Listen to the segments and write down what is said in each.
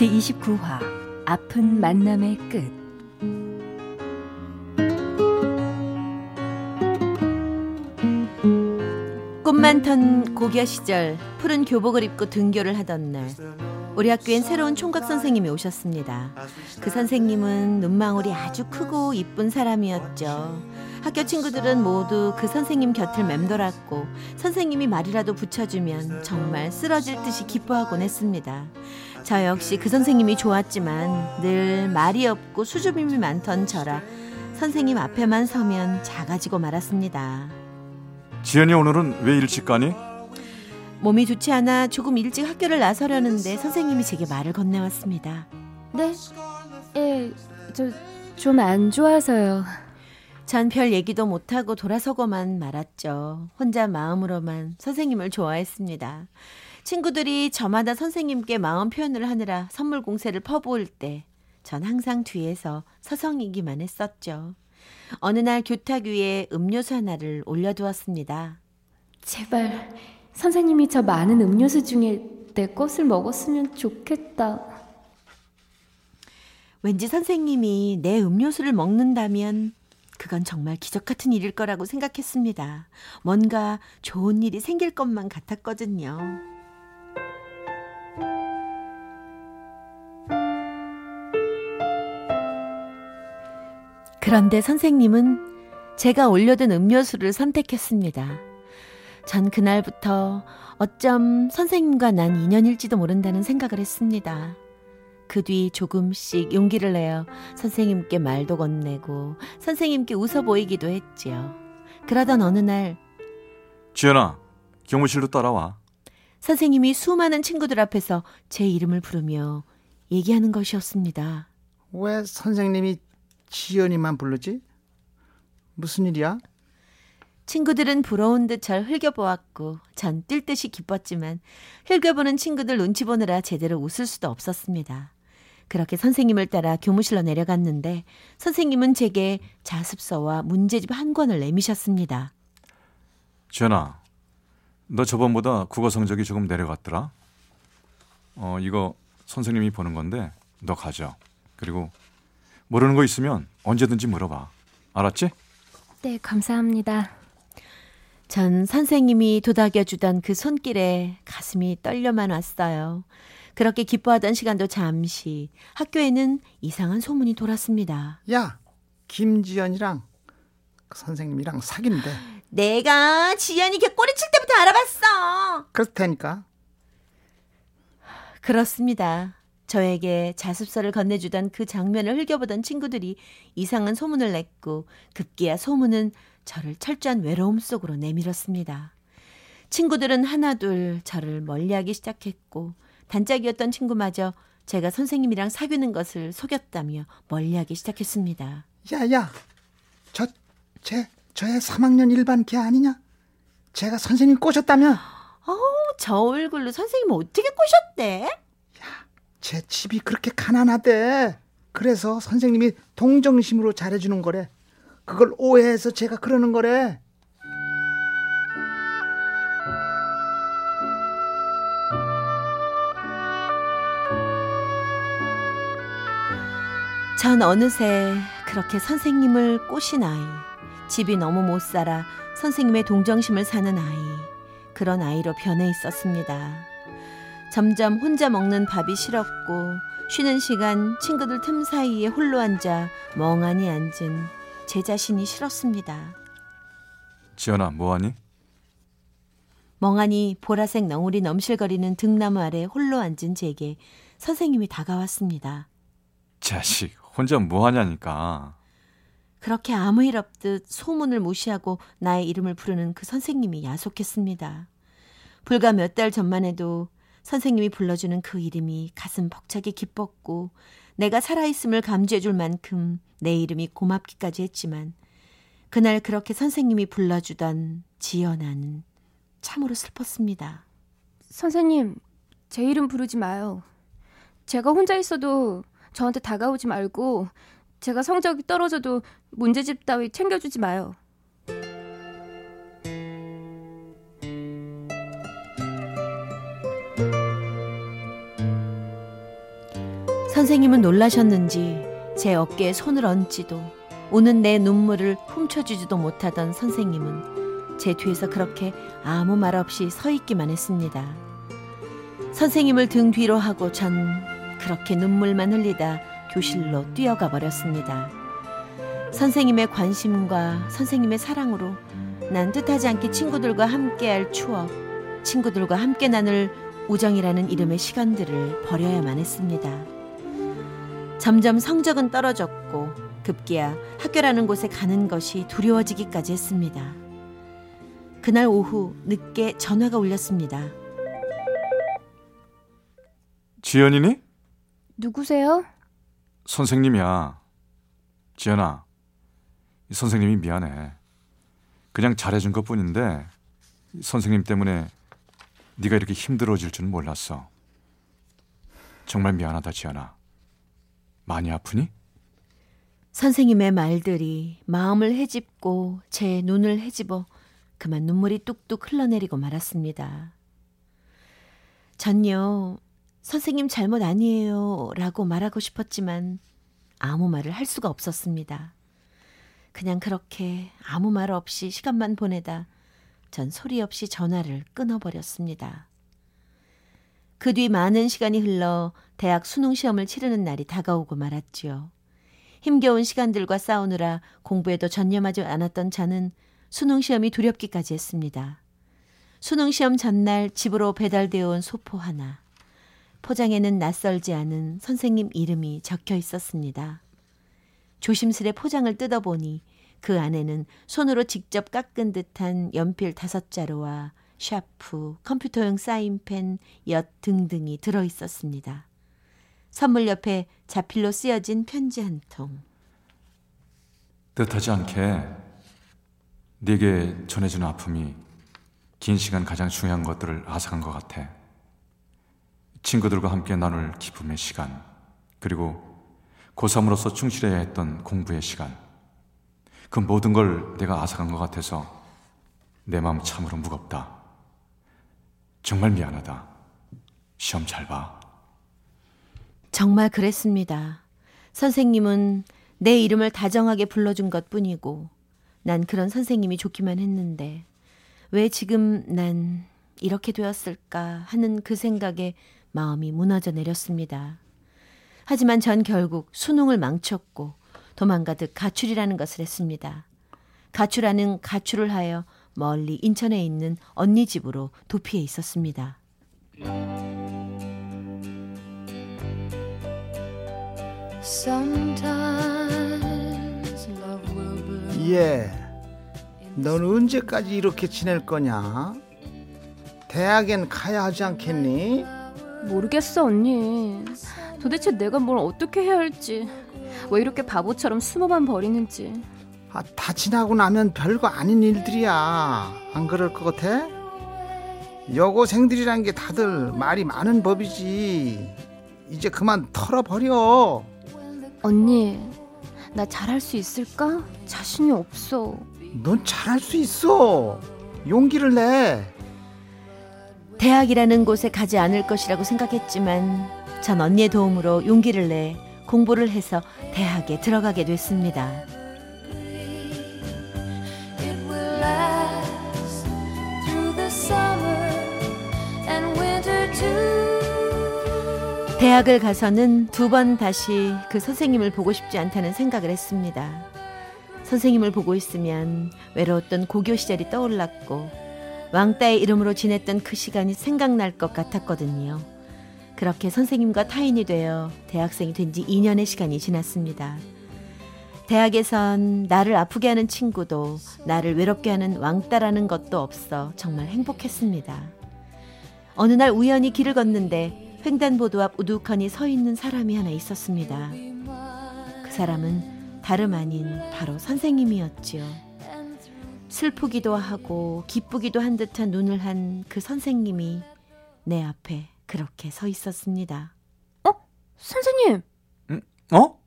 제29화 아픈 만남의 끝 꿈만 턴 고교 시절 푸른 교복을 입고 등교를 하던 날 우리 학교엔 새로운 총각 선생님이 오셨습니다. 그 선생님은 눈망울이 아주 크고 이쁜 사람이었죠. 학교 친구들은 모두 그 선생님 곁을 맴돌았고 선생님이 말이라도 붙여주면 정말 쓰러질 듯이 기뻐하곤 했습니다. 저 역시 그 선생님이 좋았지만 늘 말이 없고 수줍음이 많던 저라 선생님 앞에만 서면 작아지고 말았습니다. 지연이 오늘은 왜 일찍 가니? 몸이 좋지 않아 조금 일찍 학교를 나서려는데 선생님이 제게 말을 건네왔습니다. 네? 예, 저 좀 안 좋아서요. 전 별 얘기도 못하고 돌아서고만 말았죠. 혼자 마음으로만 선생님을 좋아했습니다. 친구들이 저마다 선생님께 마음 표현을 하느라 선물 공세를 퍼부을 때 전 항상 뒤에서 서성이기만 했었죠. 어느 날 교탁 위에 음료수 하나를 올려두었습니다. 제발 선생님이 저 많은 음료수 중에 내 것을 먹었으면 좋겠다. 왠지 선생님이 내 음료수를 먹는다면 그건 정말 기적 같은 일일 거라고 생각했습니다. 뭔가 좋은 일이 생길 것만 같았거든요. 그런데 선생님은 제가 올려둔 음료수를 선택했습니다. 전 그날부터 어쩜 선생님과 난 인연일지도 모른다는 생각을 했습니다. 그 뒤 조금씩 용기를 내어 선생님께 말도 건네고 선생님께 웃어 보이기도 했지요. 그러던 어느 날 지연아, 교무실로 따라와. 선생님이 수많은 친구들 앞에서 제 이름을 부르며 얘기하는 것이었습니다. 왜 선생님이 지연이만 부르지? 무슨 일이야? 친구들은 부러운 듯 절 흘겨보았고 전 뛸 듯이 기뻤지만 흘겨보는 친구들 눈치 보느라 제대로 웃을 수도 없었습니다. 그렇게 선생님을 따라 교무실로 내려갔는데 선생님은 제게 자습서와 문제집 한 권을 내미셨습니다. 지연아, 너 저번보다 국어 성적이 조금 내려갔더라. 어, 이거 선생님이 보는 건데 너 가져. 그리고 모르는 거 있으면 언제든지 물어봐. 알았지? 네, 감사합니다. 전 선생님이 도닥여 주던 그 손길에 가슴이 떨려만 왔어요. 그렇게 기뻐하던 시간도 잠시 학교에는 이상한 소문이 돌았습니다. 야, 김지연이랑 그 선생님이랑 사귄대. 내가 지연이 걔 꼬리칠 때부터 알아봤어. 그렇다니까. 그렇습니다. 저에게 자습서를 건네주던 그 장면을 흘겨보던 친구들이 이상한 소문을 냈고 급기야 소문은 저를 철저한 외로움 속으로 내밀었습니다. 친구들은 하나둘 저를 멀리하기 시작했고 단짝이었던 친구마저 제가 선생님이랑 사귀는 것을 속였다며 멀리하기 시작했습니다. 야, 야, 저, 쟤, 저애 3학년 일반 걔 아니냐? 제가 선생님 꼬셨다며? 어우, 저 얼굴로 선생님 어떻게 꼬셨대? 제 집이 그렇게 가난하대. 그래서 선생님이 동정심으로 잘해주는 거래. 그걸 오해해서 제가 그러는 거래. 전 어느새 그렇게 선생님을 꼬신 아이, 집이 너무 못 살아 선생님의 동정심을 사는 아이, 그런 아이로 변해 있었습니다. 점점 혼자 먹는 밥이 싫었고 쉬는 시간 친구들 틈 사이에 홀로 앉아 멍하니 앉은 제 자신이 싫었습니다. 지연아, 뭐하니? 멍하니 보라색 넝울이 넘실거리는 등나무 아래 홀로 앉은 제게 선생님이 다가왔습니다. 자식, 혼자 뭐하냐니까. 그렇게 아무 일 없듯 소문을 무시하고 나의 이름을 부르는 그 선생님이 야속했습니다. 불과 몇 달 전만 해도 선생님이 불러주는 그 이름이 가슴 벅차게 기뻤고 내가 살아있음을 감지해줄 만큼 내 이름이 고맙기까지 했지만 그날 그렇게 선생님이 불러주던 지연아는 참으로 슬펐습니다. 선생님, 제 이름 부르지 마요. 제가 혼자 있어도 저한테 다가오지 말고 제가 성적이 떨어져도 문제집 따위 챙겨주지 마요. 선생님은 놀라셨는지 제 어깨에 손을 얹지도 우는 내 눈물을 훔쳐주지도 못하던 선생님은 제 뒤에서 그렇게 아무 말 없이 서 있기만 했습니다. 선생님을 등 뒤로 하고 전 그렇게 눈물만 흘리다 교실로 뛰어가 버렸습니다. 선생님의 관심과 선생님의 사랑으로 난 뜻하지 않게 친구들과 함께할 추억, 친구들과 함께 나눌 우정이라는 이름의 시간들을 버려야만 했습니다. 점점 성적은 떨어졌고 급기야 학교라는 곳에 가는 것이 두려워지기까지 했습니다. 그날 오후 늦게 전화가 울렸습니다. 지연이니? 누구세요? 선생님이야. 지연아, 이 선생님이 미안해. 그냥 잘해준 것 뿐인데 선생님 때문에 네가 이렇게 힘들어질 줄은 몰랐어. 정말 미안하다, 지연아. 많이 아프니? 선생님의 말들이 마음을 헤집고 제 눈을 헤집어 그만 눈물이 뚝뚝 흘러내리고 말았습니다. 전요, 선생님 잘못 아니에요 라고 말하고 싶었지만 아무 말을 할 수가 없었습니다. 그냥 그렇게 아무 말 없이 시간만 보내다 전 소리 없이 전화를 끊어버렸습니다. 그 뒤 많은 시간이 흘러 대학 수능 시험을 치르는 날이 다가오고 말았지요. 힘겨운 시간들과 싸우느라 공부에도 전념하지 않았던 저는 수능 시험이 두렵기까지 했습니다. 수능 시험 전날 집으로 배달되어 온 소포 하나. 포장에는 낯설지 않은 선생님 이름이 적혀 있었습니다. 조심스레 포장을 뜯어보니 그 안에는 손으로 직접 깎은 듯한 연필 다섯 자루와 샤프, 컴퓨터용 사인펜, 엿 등등이 들어 있었습니다. 선물 옆에 자필로 쓰여진 편지 한 통. 뜻하지 않게 네게 전해주는 아픔이 긴 시간 가장 중요한 것들을 앗아간 것 같아. 친구들과 함께 나눌 기쁨의 시간, 그리고 고3으로서 충실해야 했던 공부의 시간. 그 모든 걸 내가 앗아간 것 같아서 내 마음 참으로 무겁다. 정말 미안하다. 시험 잘 봐. 정말 그랬습니다. 선생님은 내 이름을 다정하게 불러준 것 뿐이고, 난 그런 선생님이 좋기만 했는데, 왜 지금 난 이렇게 되었을까 하는 그 생각에 마음이 무너져 내렸습니다. 하지만 전 결국 수능을 망쳤고, 도망가듯 가출이라는 것을 했습니다. 가출하는 가출을 하여 멀리 인천에 있는 언니 집으로 도피해 있었습니다. 예. 넌 언제까지 이렇게 지낼 거냐? 대학엔 가야 하지 않겠니? 모르겠어, 언니. 도대체 내가 뭘 어떻게 해야 할지. 왜 이렇게 바보처럼 숨어만 버리는지. 아, 다 지나고 나면 별거 아닌 일들이야. 안 그럴 것 같아? 여고생들이란 게 다들 말이 많은 법이지. 이제 그만 털어버려. 언니, 나 잘할 수 있을까? 자신이 없어. 넌 잘할 수 있어. 용기를 내. 대학이라는 곳에 가지 않을 것이라고 생각했지만 전 언니의 도움으로 용기를 내 공부를 해서 대학에 들어가게 됐습니다. 대학을 가서는 두 번 다시 그 선생님을 보고 싶지 않다는 생각을 했습니다. 선생님을 보고 있으면 외로웠던 고교 시절이 떠올랐고 왕따의 이름으로 지냈던 그 시간이 생각날 것 같았거든요. 그렇게 선생님과 타인이 되어 대학생이 된 지 2년의 시간이 지났습니다. 대학에선 나를 아프게 하는 친구도 나를 외롭게 하는 왕따라는 것도 없어 정말 행복했습니다. 어느 날 우연히 길을 걷는데 횡단보도 앞 우두커니 서 있는 사람이 하나 있었습니다. 그 사람은 다름 아닌 바로 선생님이었지요. 슬프기도 하고 기쁘기도 한 듯한 눈을 한 그 선생님이 내 앞에 그렇게 서 있었습니다. 선생님, 어?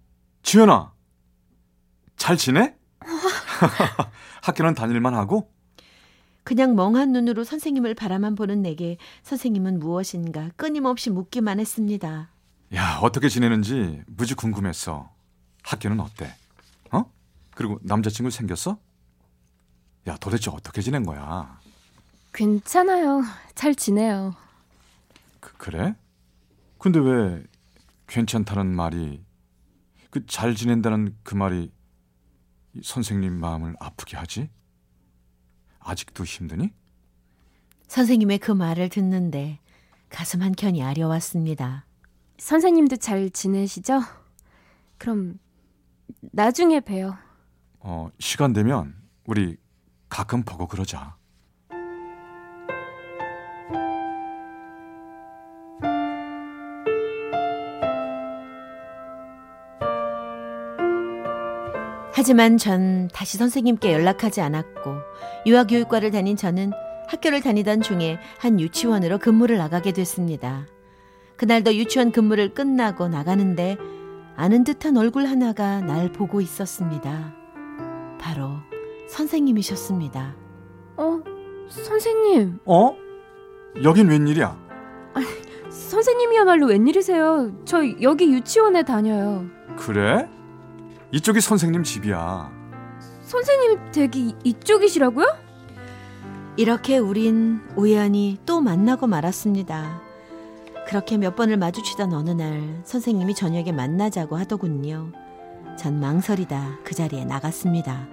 지연아. 잘 지내? 학교는 다닐만 하고? 그냥 멍한 눈으로 선생님을 바라만 보는 내게 선생님은 무엇인가 끊임없이 묻기만 했습니다. 야, 어떻게 지내는지 무지 궁금했어. 학교는 어때? 어? 그리고 남자친구 생겼어? 야, 도대체 어떻게 지낸 거야? 괜찮아요. 잘 지내요. 그, 그래? 근데 왜 괜찮다는 말이 그 잘 지낸다는 그 말이 이 선생님 마음을 아프게 하지? 아직도 힘드니? 선생님의 그 말을 듣는데 가슴 한켠이 아려왔습니다. 선생님도 잘 지내시죠? 그럼 나중에 봬요. 어, 시간 되면 우리 가끔 보고 그러자. 하지만 전 다시 선생님께 연락하지 않았고 유아교육과를 다닌 저는 학교를 다니던 중에 한 유치원으로 근무를 나가게 됐습니다. 그날도 유치원 근무를 끝나고 나가는데 아는 듯한 얼굴 하나가 날 보고 있었습니다. 바로 선생님이셨습니다. 어, 선생님. 어? 여긴 웬일이야? 선생님이야말로 웬일이세요? 저 여기 유치원에 다녀요. 그래? 이쪽이 선생님 집이야. 선생님 댁이 이쪽이시라고요? 이렇게 우린 우연히 또 만나고 말았습니다. 그렇게 몇 번을 마주치던 어느 날 선생님이 저녁에 만나자고 하더군요. 전 망설이다 그 자리에 나갔습니다.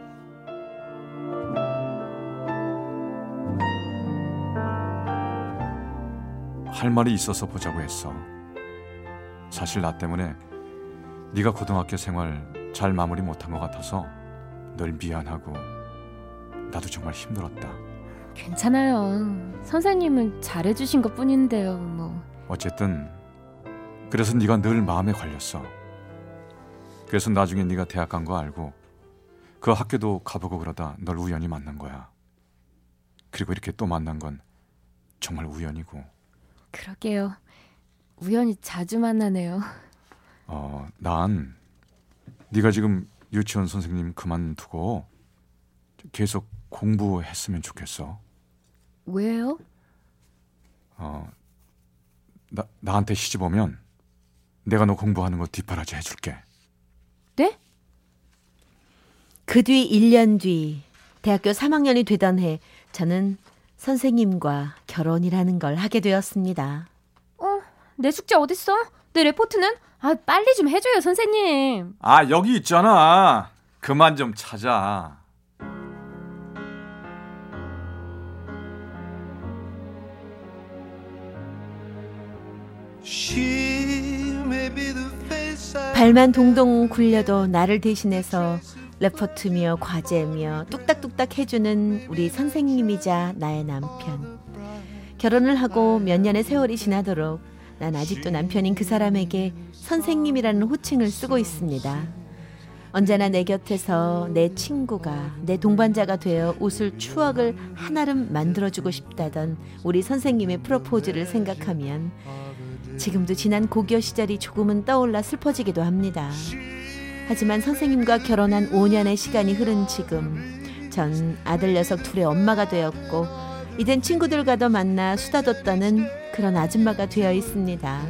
할 말이 있어서 보자고 했어. 사실 나 때문에 네가 고등학교 생활 잘 마무리 못한 것 같아서 널 미안하고 나도 정말 힘들었다. 괜찮아요. 선생님은 잘해주신 것 뿐인데요, 뭐. 어쨌든 그래서 네가 늘 마음에 걸렸어. 그래서 나중에 네가 대학 간 거 알고 그 학교도 가보고 그러다 널 우연히 만난 거야. 그리고 이렇게 또 만난 건 정말 우연이고 그러게요. 우연히 자주 만나네요. 어, 난 네가 지금 유치원 선생님 그만두고 계속 공부했으면 좋겠어. 왜요? 어, 나 나한테 시집 오면 내가 너 공부하는 거 뒷바라지 해줄게. 네? 그 뒤 1년 뒤 대학교 3학년이 되던 해 저는 선생님과 결혼이라는 걸 하게 되었습니다. 어, 내 숙제 어딨어? 내 레포트는? 아, 빨리 좀 해줘요, 선생님. 아 여기 있잖아. 그만 좀 찾아. 발만 동동 굴려도 나를 대신해서 레포트며 과제며 뚝딱뚝딱 해주는 우리 선생님이자 나의 남편. 결혼을 하고 몇 년의 세월이 지나도록 난 아직도 남편인 그 사람에게 선생님이라는 호칭을 쓰고 있습니다. 언제나 내 곁에서 내 친구가 내 동반자가 되어 웃을 추억을 한아름 만들어주고 싶다던 우리 선생님의 프로포즈를 생각하면 지금도 지난 고교 시절이 조금은 떠올라 슬퍼지기도 합니다. 하지만 선생님과 결혼한 5년의 시간이 흐른 지금 전 아들 녀석 둘의 엄마가 되었고 이젠 친구들과도 만나 수다도 떠는 그런 아줌마가 되어 있습니다.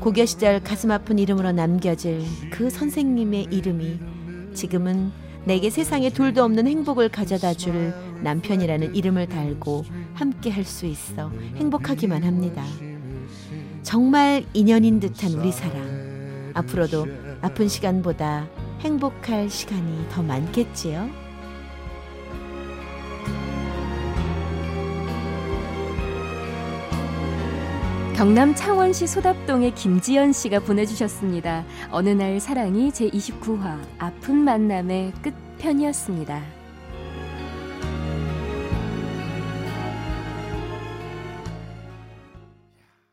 고교 시절 가슴 아픈 이름으로 남겨질 그 선생님의 이름이 지금은 내게 세상에 둘도 없는 행복을 가져다 줄 남편이라는 이름을 달고 함께 할 수 있어 행복하기만 합니다. 정말 인연인 듯한 우리 사랑. 앞으로도 아픈 시간보다 행복할 시간이 더 많겠지요? 경남 창원시 소답동의 김지연 씨가 보내주셨습니다. 어느 날 사랑이 제29화 아픈 만남의 끝편이었습니다.